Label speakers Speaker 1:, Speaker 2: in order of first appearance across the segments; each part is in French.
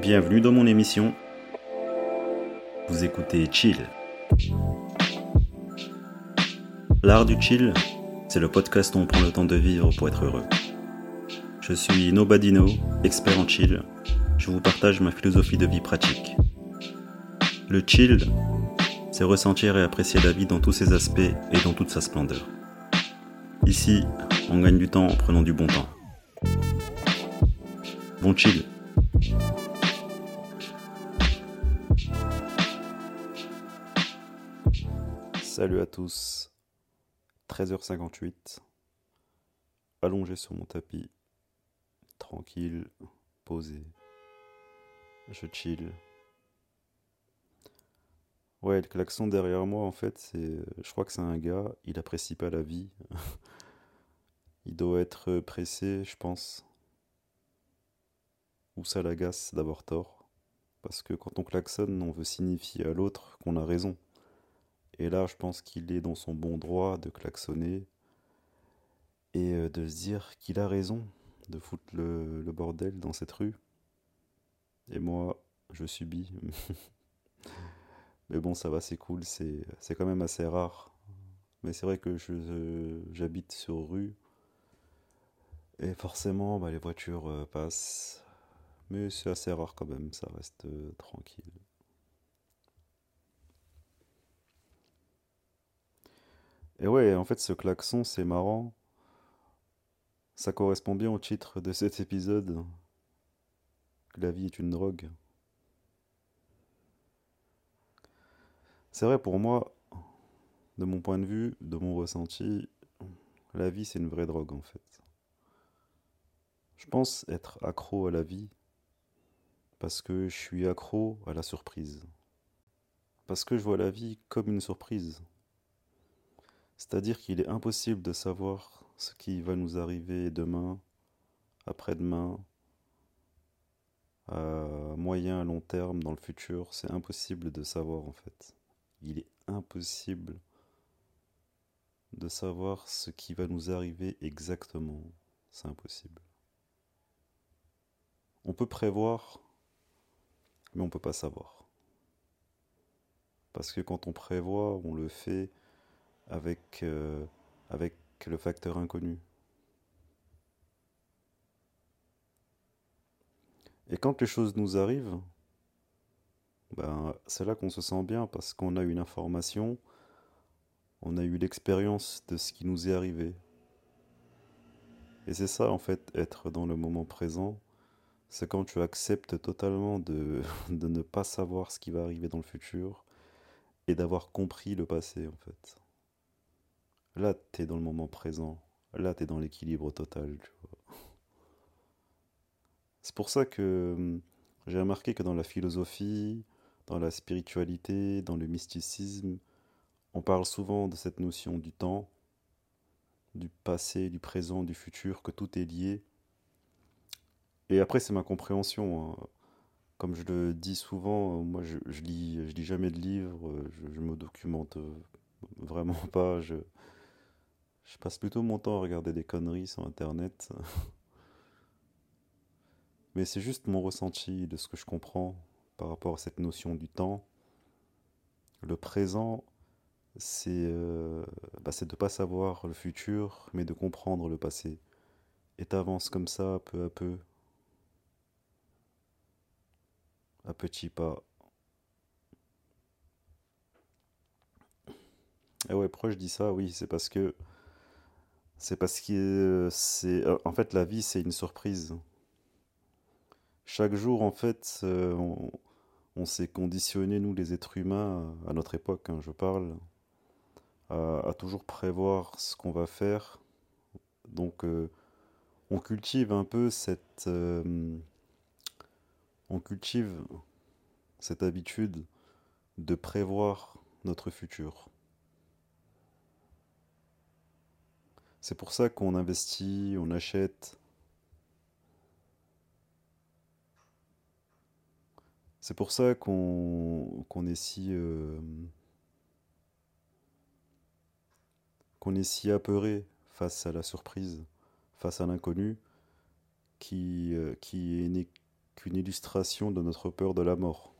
Speaker 1: Bienvenue dans mon émission. Vous écoutez Chill. L'art du chill, c'est le podcast où on prend le temps de vivre pour être heureux. Je suis Nobadino, expert en chill. Je vous partage ma philosophie de vie pratique. Le chill, c'est ressentir et apprécier la vie dans tous ses aspects et dans toute sa splendeur. Ici, on gagne du temps en prenant du bon temps. Bon chill. Salut à tous. 13h58. Allongé sur mon tapis. Tranquille, posé. Je chill. Ouais, le klaxon derrière moi, en fait, c'est. Je crois que c'est un gars, il apprécie pas la vie. il doit être pressé, je pense. Ou ça l'agace d'avoir tort. Parce que quand on klaxonne, on veut signifier à l'autre qu'on a raison. Et là, je pense qu'il est dans son bon droit de klaxonner et euh, de se dire qu'il a raison de foutre le, bordel dans cette rue. Et moi, je subis. Mais bon, ça va, c'est cool, c'est quand même assez rare. Mais c'est vrai que j'habite sur rue. Et forcément, bah, les voitures euh, passent. Mais c'est assez rare quand même, ça reste euh, tranquille. Et ouais, en fait, ce klaxon, c'est marrant. Ça correspond bien au titre de cet épisode. La vie est une drogue. C'est vrai pour moi, de mon point de vue, de mon ressenti, la vie c'est une vraie drogue en fait. Je pense être accro à la vie parce que je suis accro à la surprise. Parce que je vois la vie comme une surprise. C'est-à-dire qu'il est impossible de savoir ce qui va nous arriver demain, après-demain, à moyen, à long terme, dans le futur. C'est impossible de savoir en fait. Il est impossible de savoir ce qui va nous arriver exactement. C'est impossible. On peut prévoir, mais on ne peut pas savoir. Parce que quand on prévoit, on le fait avec, euh, avec le facteur inconnu. Et quand les choses nous arrivent, ben, c'est là qu'on se sent bien parce qu'on a une information, on a eu l'expérience de ce qui nous est arrivé. Et c'est ça en fait, être dans le moment présent, c'est quand tu acceptes totalement de, de ne pas savoir ce qui va arriver dans le futur et d'avoir compris le passé en fait. Là, tu es dans le moment présent. Là, tu es dans l'équilibre total. C'est pour ça que hum, j'ai remarqué que dans la philosophie, dans la spiritualité, dans le mysticisme, on parle souvent de cette notion du temps, du passé, du présent, du futur, que tout est lié. Et après, c'est ma compréhension. Hein. Comme je le dis souvent, moi, je, lis, je lis jamais de livres, je, je me documente vraiment pas. Je passe plutôt mon temps à regarder des conneries sur Internet. Mais c'est juste mon ressenti de ce que je comprends par rapport à cette notion du temps. Le présent, c'est euh, bah, de ne pas savoir le futur, mais de comprendre le passé. Et t'avances comme ça, peu à peu, à petits pas. Et ouais, pourquoi je dis ça? Oui, c'est parce que c'est parce que c'est euh, en fait la vie c'est une surprise. Chaque jour en fait euh, on, s'est conditionné nous les êtres humains à notre époque hein, je parle à, toujours prévoir ce qu'on va faire. Donc euh, on cultive un peu cette on cultive cette habitude de prévoir notre futur. C'est pour ça qu'on investit, on achète. C'est pour ça qu'on est si euh, est si apeuré face à la surprise, face à l'inconnu, qui, euh, qui, est qu'une illustration de notre peur de la mort.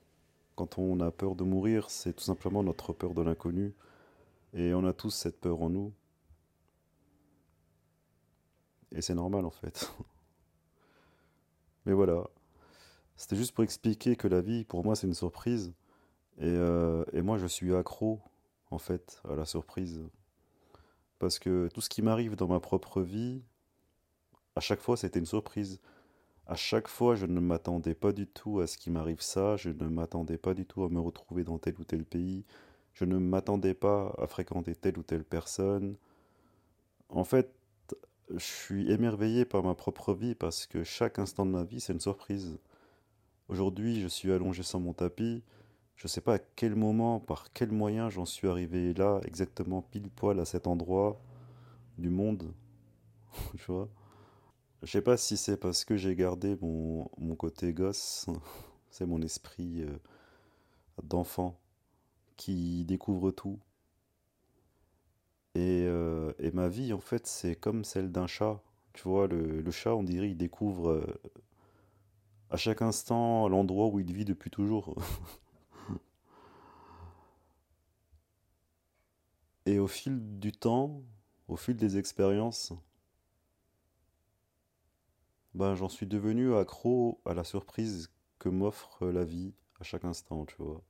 Speaker 1: Quand on a peur de mourir, c'est tout simplement notre peur de l'inconnu. Et on a tous cette peur en nous. Et c'est normal en fait. Mais voilà. C'était juste pour expliquer que la vie, pour moi, c'est une surprise. Et, euh, et moi, je suis accro, en fait, à la surprise. Parce que tout ce qui m'arrive dans ma propre vie, à chaque fois, c'était une surprise. À chaque fois, je ne m'attendais pas du tout à ce qui m'arrive ça. Je ne m'attendais pas du tout à me retrouver dans tel ou tel pays. Je ne m'attendais pas à fréquenter telle ou telle personne. En fait, je suis émerveillé par ma propre vie parce que chaque instant de ma vie, c'est une surprise. Aujourd'hui, je suis allongé sur mon tapis. Je ne sais pas à quel moment, par quel moyen j'en suis arrivé là, exactement pile poil à cet endroit du monde. tu vois? Je sais pas si c'est parce que j'ai gardé mon, mon côté gosse, c'est mon esprit euh, d'enfant qui découvre tout. Et, euh, et ma vie, en fait, c'est comme celle d'un chat. Tu vois, le, le chat, on dirait, il découvre euh, à chaque instant l'endroit où il vit depuis toujours. Et au fil du temps, au fil des expériences, ben, j'en suis devenu accro à la surprise que m'offre la vie à chaque instant, tu vois.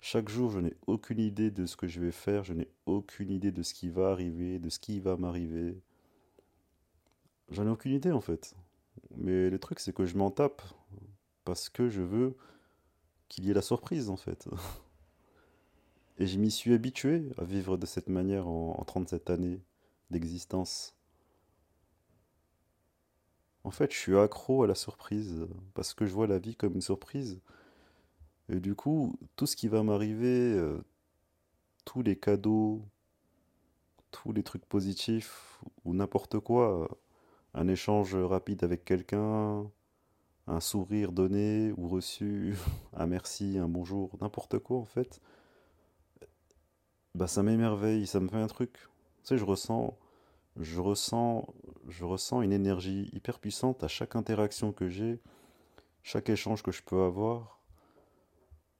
Speaker 1: Chaque jour, je n'ai aucune idée de ce que je vais faire, je n'ai aucune idée de ce qui va arriver, de ce qui va m'arriver. J'en ai aucune idée en fait. Mais le truc, c'est que je m'en tape parce que je veux qu'il y ait la surprise en fait. Et je m'y suis habitué à vivre de cette manière en, en 37 années d'existence. En fait, je suis accro à la surprise parce que je vois la vie comme une surprise. Et du coup, tout ce qui va m'arriver, euh, tous les cadeaux, tous les trucs positifs ou n'importe quoi, euh, un échange rapide avec quelqu'un, un sourire donné ou reçu, un merci, un bonjour, n'importe quoi en fait, bah ça m'émerveille, ça me fait un truc. Tu sais, je ressens, je ressens, je ressens une énergie hyper puissante à chaque interaction que j'ai, chaque échange que je peux avoir,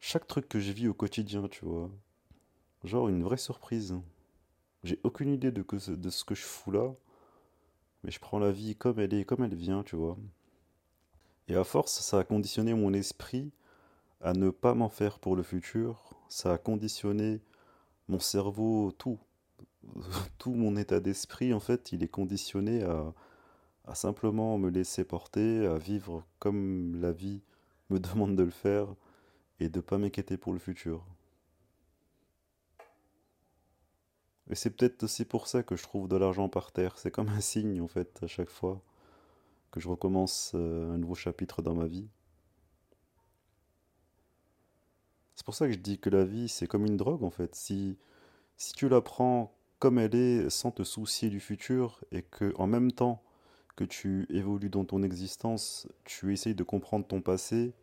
Speaker 1: chaque truc que je vis au quotidien, tu vois. Genre une vraie surprise. J'ai aucune idée de, ce que je fous là, mais je prends la vie comme elle est, comme elle vient, tu vois. Et à force, ça a conditionné mon esprit à ne pas m'en faire pour le futur. Ça a conditionné mon cerveau, tout. Tout mon état d'esprit, en fait, il est conditionné à, à simplement me laisser porter, à vivre comme la vie me demande de le faire et de pas m'inquiéter pour le futur. Et c'est peut-être aussi pour ça que je trouve de l'argent par terre. C'est comme un signe, en fait, à chaque fois que je recommence euh, un nouveau chapitre dans ma vie. C'est pour ça que je dis que la vie, c'est comme une drogue, en fait. Si, si tu la prends comme elle est, sans te soucier du futur, et que en même temps que tu évolues dans ton existence, tu essayes de comprendre ton passé,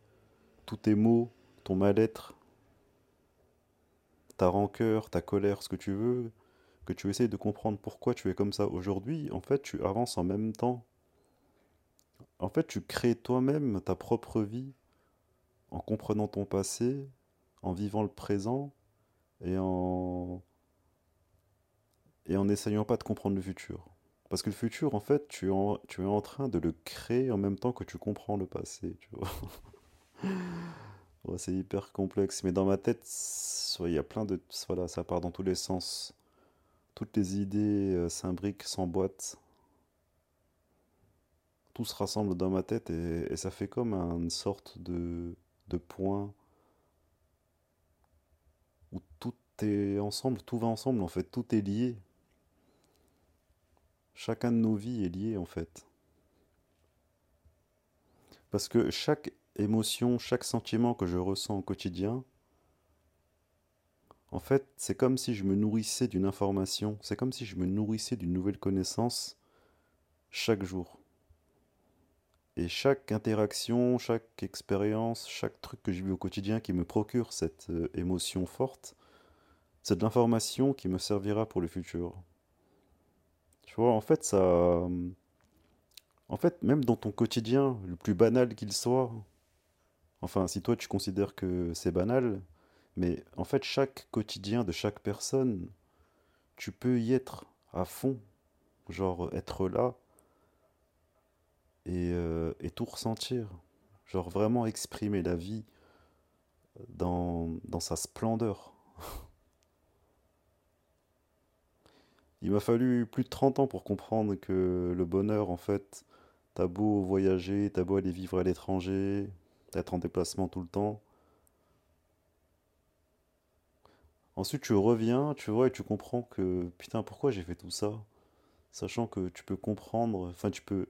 Speaker 1: tous tes maux, ton mal-être, ta rancœur, ta colère, ce que tu veux, que tu essayes de comprendre pourquoi tu es comme ça aujourd'hui, en fait, tu avances en même temps. En fait, tu crées toi-même ta propre vie en comprenant ton passé, en vivant le présent et en et n'essayant pas de comprendre le futur. Parce que le futur, en fait, tu en, tu es en train de le créer en même temps que tu comprends le passé. C'est hyper complexe, mais dans ma tête, il y a plein de... Voilà, ça part dans tous les sens. Toutes les idées euh, s'imbriquent, s'emboîtent. Tout se rassemble dans ma tête et, et ça fait comme une sorte de, de point où tout est ensemble, tout va ensemble en fait, tout est lié. Chacun de nos vies est lié en fait. Parce que chaque émotion, chaque sentiment que je ressens au quotidien, en fait, c'est comme si je me nourrissais d'une information, c'est comme si je me nourrissais d'une nouvelle connaissance chaque jour. Et chaque interaction, chaque expérience, chaque truc que je vis au quotidien qui me procure cette euh, émotion forte, c'est de l'information qui me servira pour le futur. Tu vois, en fait, ça... En fait, même dans ton quotidien, le plus banal qu'il soit, Enfin, si toi tu considères que c'est banal, mais en fait, chaque quotidien de chaque personne, tu peux y être à fond, genre être là et, euh, et tout ressentir, genre vraiment exprimer la vie dans, dans sa splendeur. Il m'a fallu plus de 30 ans pour comprendre que le bonheur, en fait, t'as beau voyager, t'as beau aller vivre à l'étranger, être en déplacement tout le temps. Ensuite, tu reviens, tu vois, et tu comprends que, putain, pourquoi j'ai fait tout ça? Sachant que tu peux comprendre, enfin, tu peux,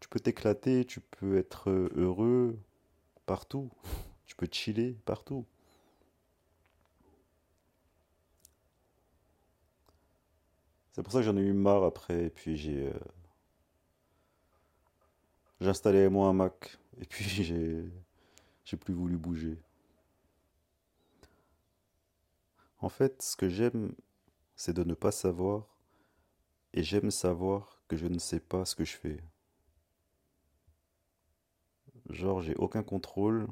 Speaker 1: tu peux t'éclater, tu peux être heureux partout, tu peux chiller partout. C'est pour ça que j'en ai eu marre après, et puis j'ai euh, j'ai installé moi un Mac, et puis j'ai j'ai plus voulu bouger. En fait, ce que j'aime, c'est de ne pas savoir, et j'aime savoir que je ne sais pas ce que je fais. Genre, j'ai aucun contrôle,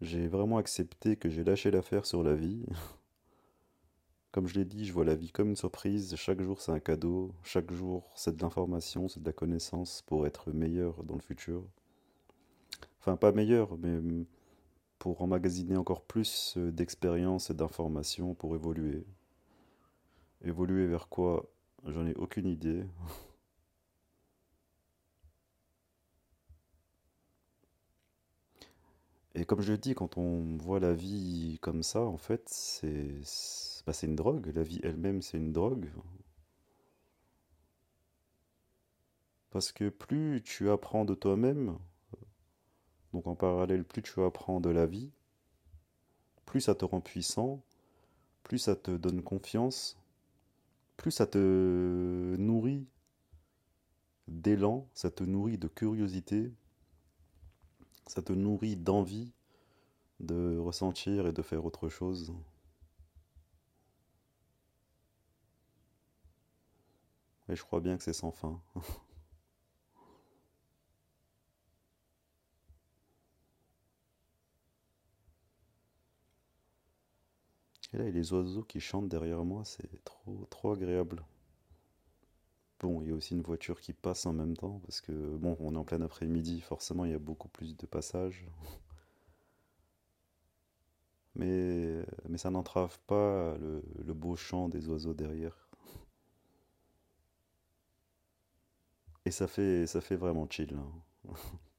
Speaker 1: j'ai vraiment accepté que j'ai lâché l'affaire sur la vie. Comme je l'ai dit, je vois la vie comme une surprise. Chaque jour, c'est un cadeau. Chaque jour, c'est de l'information, c'est de la connaissance pour être meilleur dans le futur. Enfin, pas meilleur, mais mm, pour emmagasiner encore plus euh, d'expérience et d'informations pour évoluer. Évoluer vers quoi? J'en ai aucune idée. Et comme je le dis, quand on voit la vie comme ça, en fait, c'est bah, c'est une drogue. La vie elle-même, c'est une drogue. Parce que plus tu apprends de toi-même, donc en parallèle, plus tu apprends de la vie, plus ça te rend puissant, plus ça te donne confiance, plus ça te nourrit d'élan, ça te nourrit de curiosité, ça te nourrit d'envie de ressentir et de faire autre chose. Et je crois bien que c'est sans fin. Et là, les oiseaux qui chantent derrière moi, c'est trop, trop agréable. Bon, il y a aussi une voiture qui passe en même temps, parce que, bon, on est en plein après-midi, forcément, il y a beaucoup plus de passages. Mais, mais ça n'entrave pas le, le beau chant des oiseaux derrière. Et ça fait, ça fait vraiment chill. hein.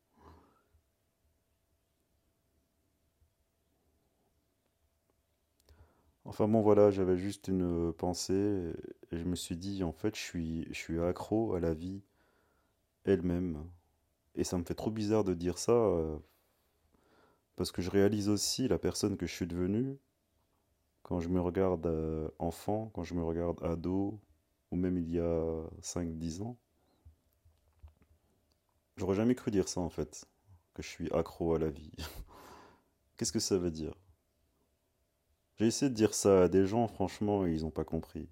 Speaker 1: Enfin bon, voilà, j'avais juste une pensée, et je me suis dit, en fait, je suis, je suis accro à la vie elle-même. Et ça me fait trop bizarre de dire ça, euh, parce que je réalise aussi la personne que je suis devenue quand je me regarde euh, enfant, quand je me regarde ado, ou même il y a cinq dix ans. J'aurais jamais cru dire ça en fait, que je suis accro à la vie. Qu'est-ce que ça veut dire? J'ai essayé de dire ça à des gens, franchement, ils n'ont pas compris.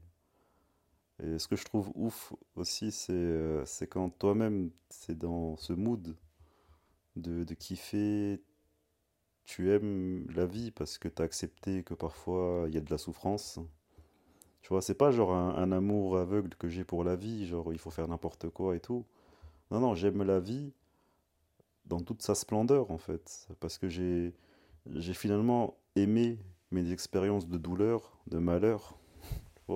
Speaker 1: Et ce que je trouve ouf aussi, c'est euh, quand toi-même, c'est dans ce mood de, de kiffer, tu aimes la vie parce que tu as accepté que parfois il y a de la souffrance. Tu vois, c'est pas genre un, un amour aveugle que j'ai pour la vie, genre il faut faire n'importe quoi et tout. Non, non, j'aime la vie dans toute sa splendeur en fait, parce que j'ai finalement aimé mes expériences de douleur, de malheur, tu.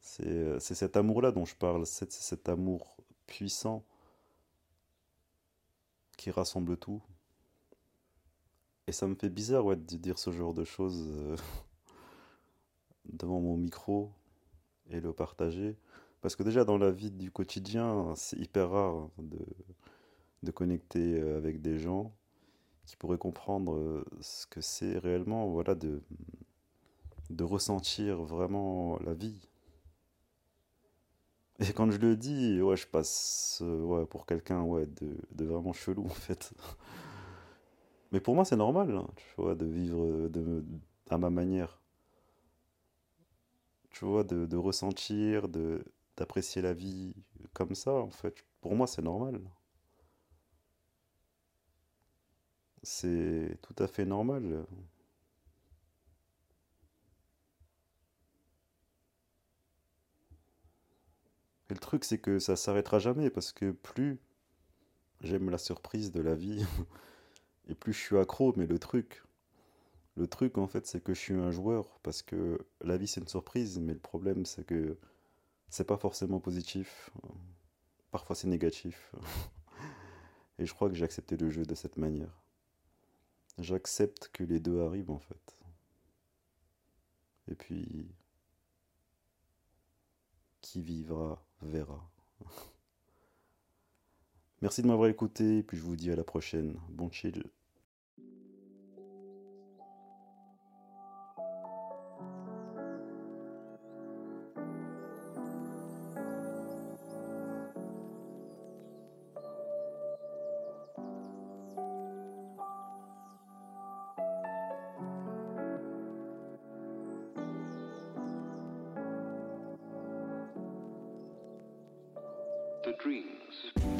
Speaker 1: C'est euh, c'est cet amour-là dont je parle, c'est cet amour puissant qui rassemble tout. Et ça me fait bizarre ouais, de dire ce genre de choses euh, devant mon micro et le partager. Parce que déjà dans la vie du quotidien, c'est hyper rare de, de connecter euh, avec des gens qui pourraient comprendre euh, ce que c'est réellement, voilà, de, de ressentir vraiment la vie. Et quand je le dis, ouais, je passe euh, ouais, pour quelqu'un ouais, de, de vraiment chelou en fait. Mais pour moi, c'est normal, hein, tu vois, de vivre euh, de, à ma manière. Tu vois, de, de ressentir, d'apprécier la vie comme ça, en fait. Pour moi, c'est normal. C'est tout à fait normal. Et le truc, c'est que ça s'arrêtera jamais parce que plus j'aime la surprise de la vie et plus je suis accro. Mais le truc, le truc en fait, c'est que je suis un joueur parce que la vie c'est une surprise, mais le problème c'est que c'est pas forcément positif. Parfois c'est négatif. Et je crois que j'ai accepté le jeu de cette manière. J'accepte que les deux arrivent en fait. Et puis, qui vivra verra. Merci de m'avoir écouté, et puis je vous dis à la prochaine. Bon chill.
Speaker 2: Dreams.